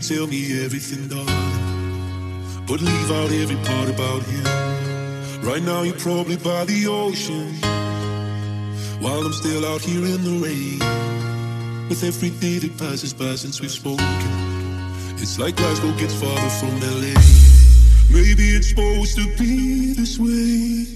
tell me everything, darling? But leave out every part about him. Right now, you're probably by the ocean. While I'm still out here in the rain. With every day that passes by since we've spoken. It's like Glasgow gets farther from LA. Maybe it's supposed to be this way.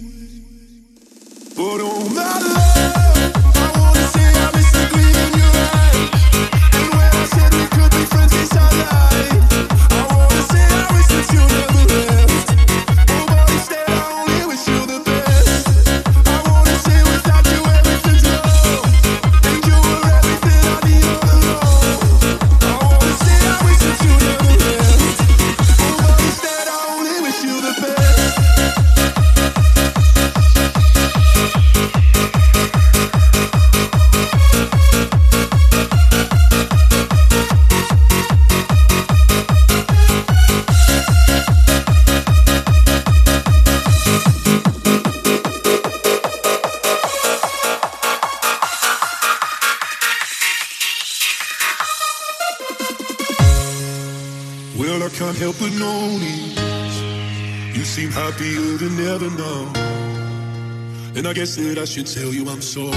Should tell you I'm sorry.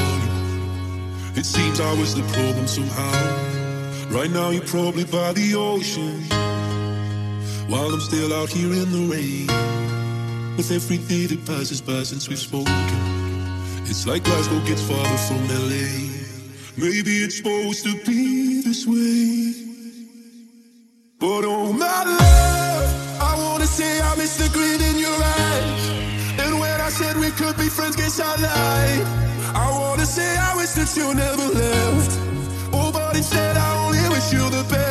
It seems I was the problem somehow. Right now, you're probably by the ocean. While I'm still out here in the rain. With every day that passes by since we've spoken. It's like Glasgow gets farther from LA. Maybe it's supposed to be this way. But oh my love, I wanna say I miss the grin said we could be friends, guess I lied. I wanna say I wish that you never left. Oh, but instead I only wish you the best.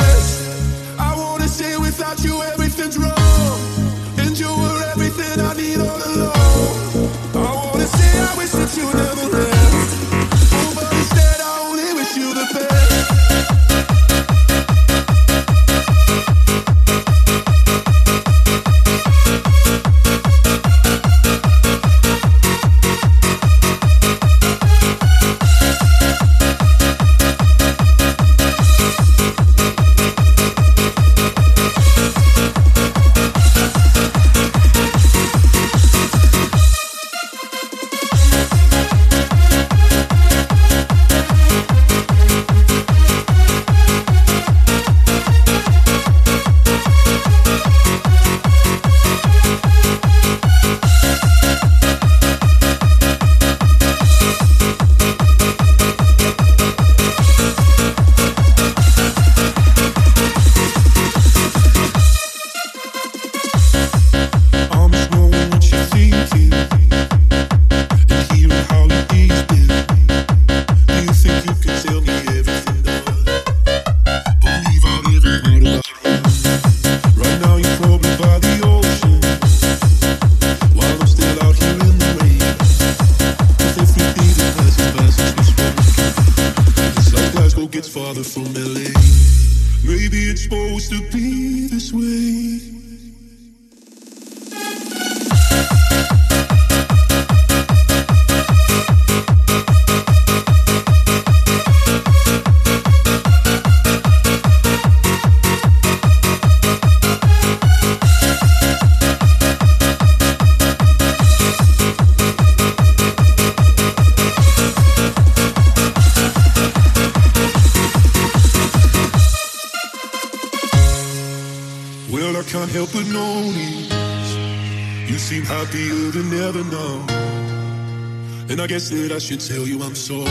You seem happier than ever now. And I guess that I should tell you I'm sorry.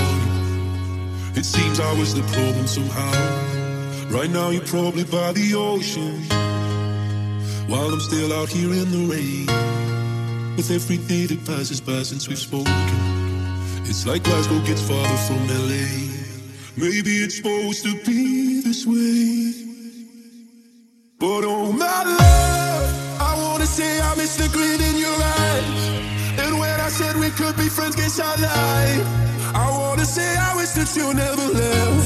It seems I was the problem somehow. Right now, you're probably by the ocean. While I'm still out here in the rain. With every day that passes by since we've spoken. It's like Glasgow gets farther from LA. Maybe it's supposed to be this way. I wanna say I wish that you never left.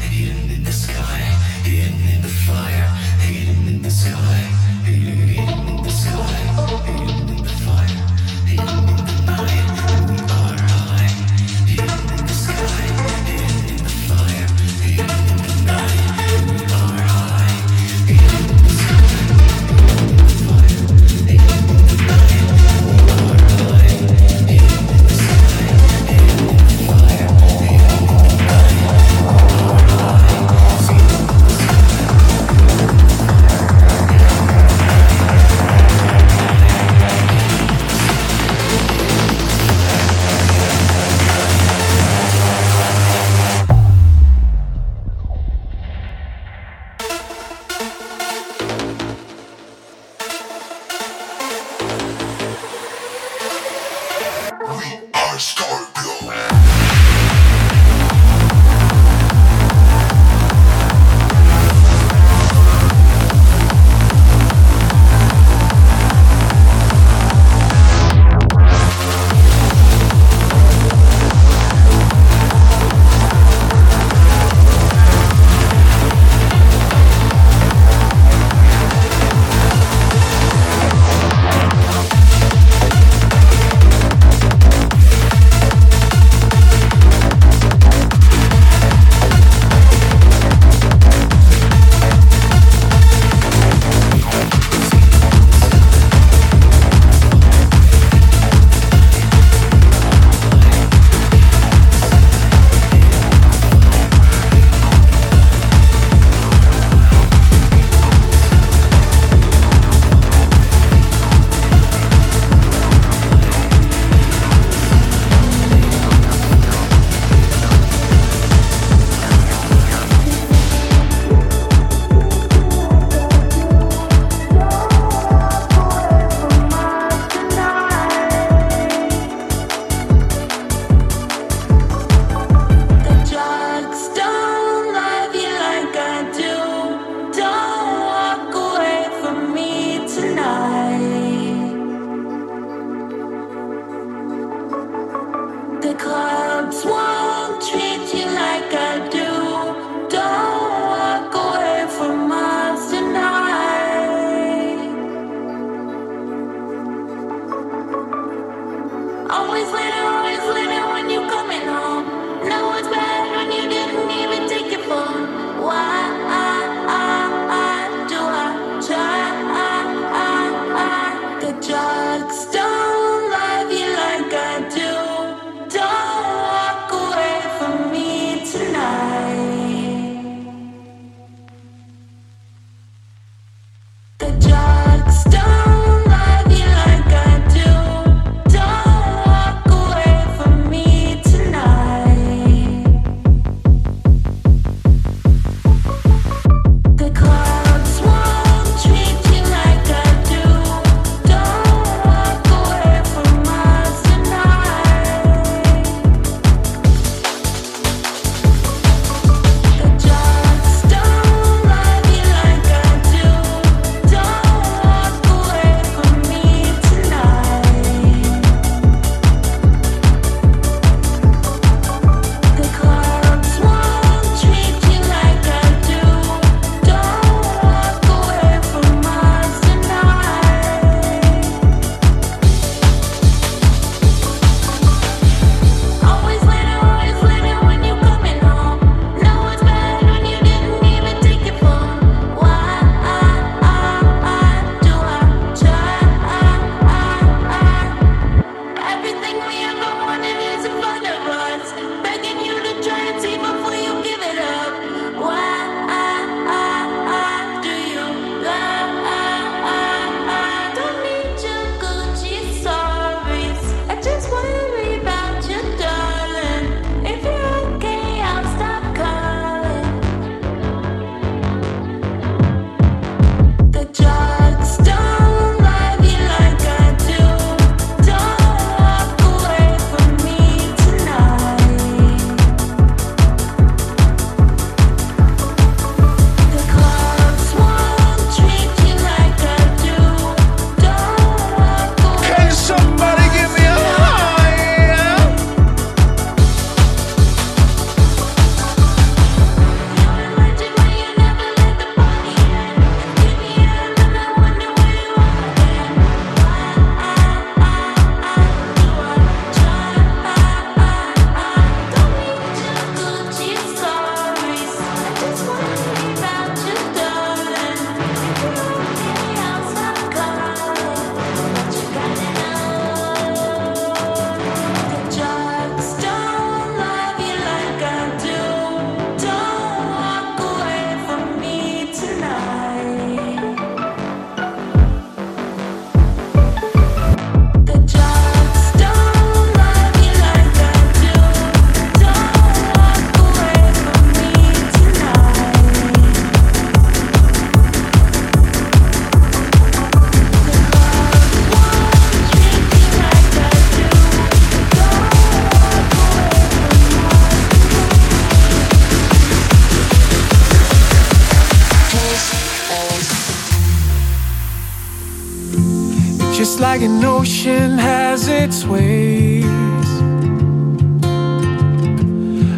hidden in the sky, hidden in the fire, hidden in the sky, hidden in the sky. Just like an ocean has its waves.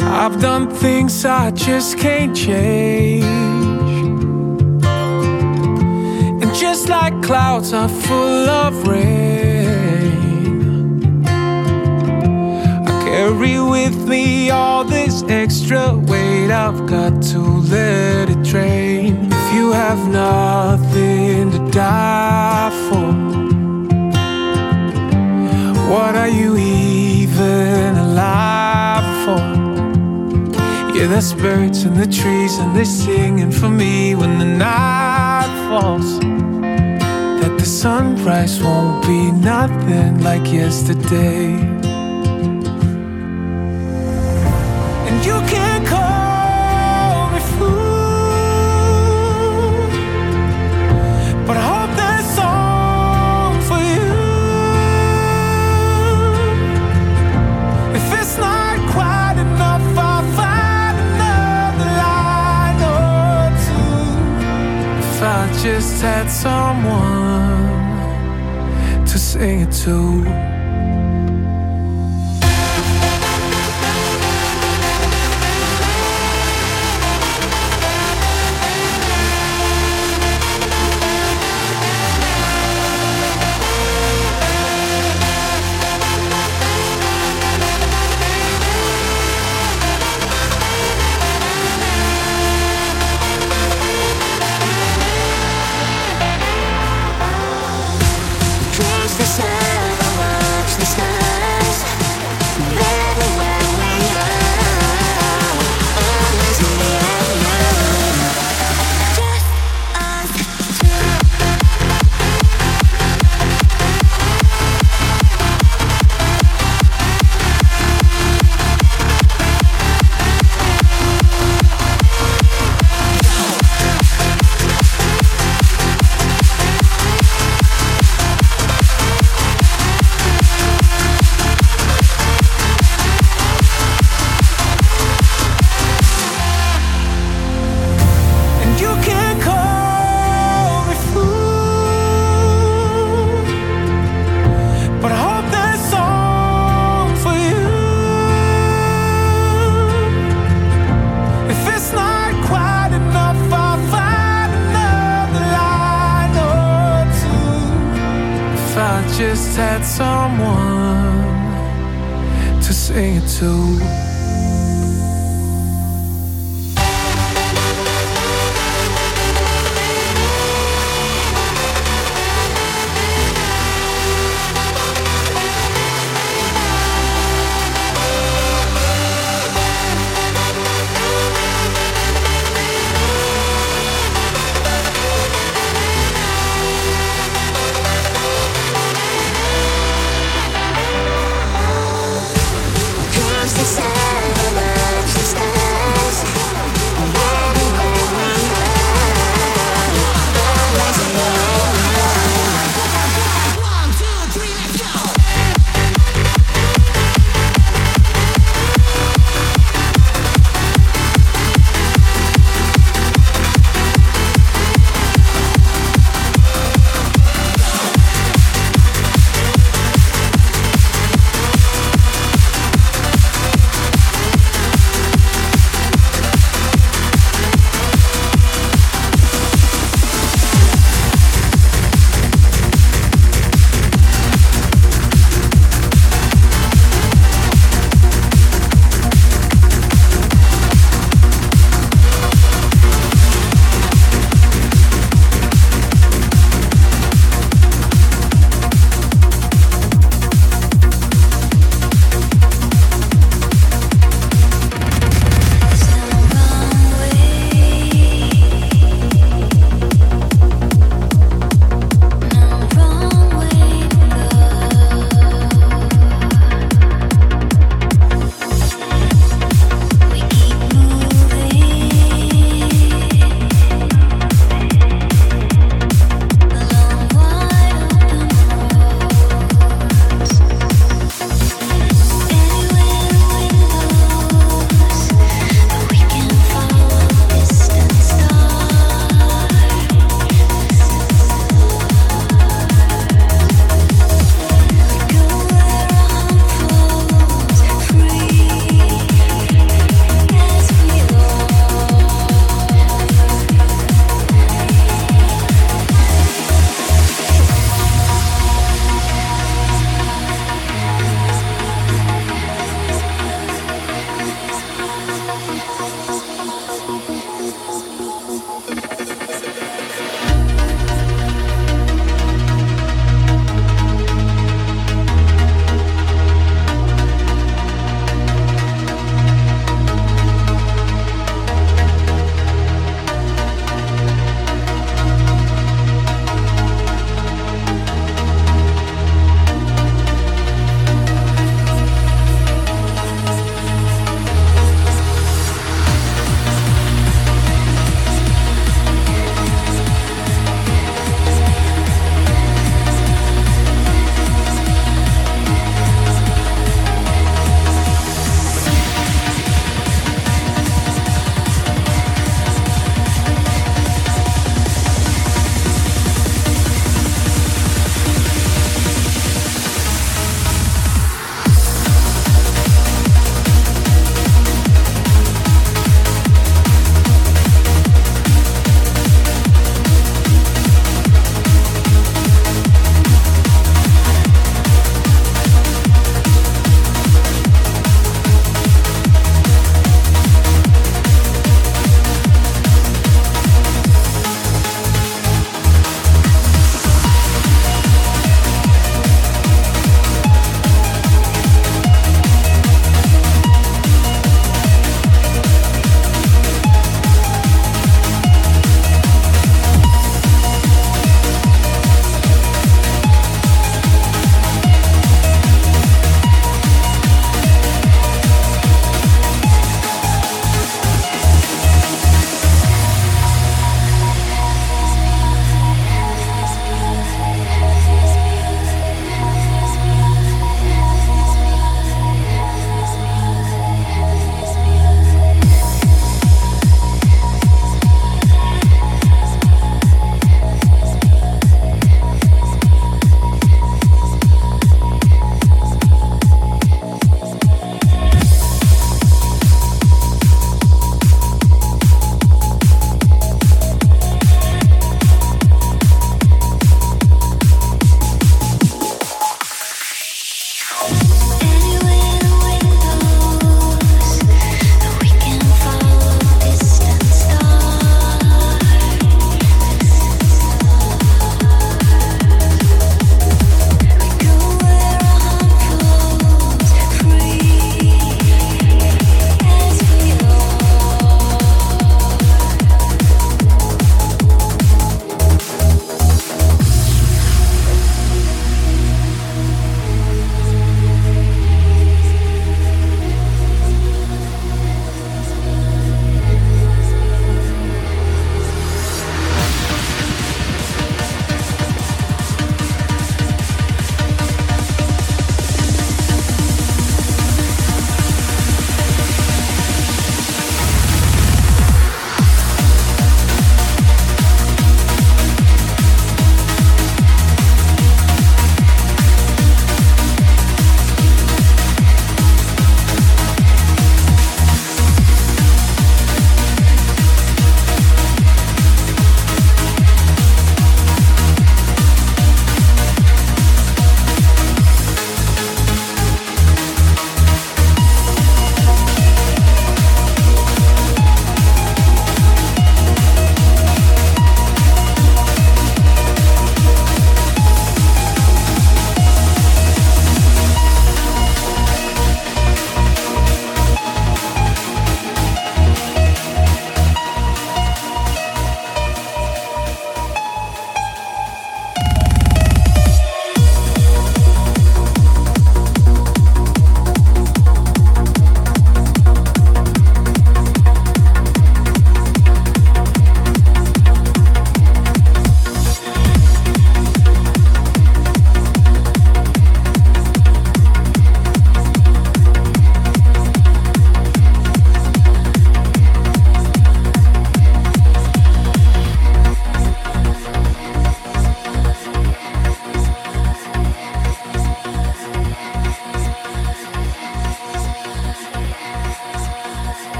I've done things I just can't change. And just like clouds are full of rain, I carry with me all this extra weight. I've got to let it drain. If you have nothing to die for, what are you even alive for? Yeah, there's birds in the trees and they're singing for me when the night falls. That the sunrise won't be nothing like yesterday. Had someone to sing it to.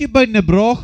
και μπαίνει Μπρόχ.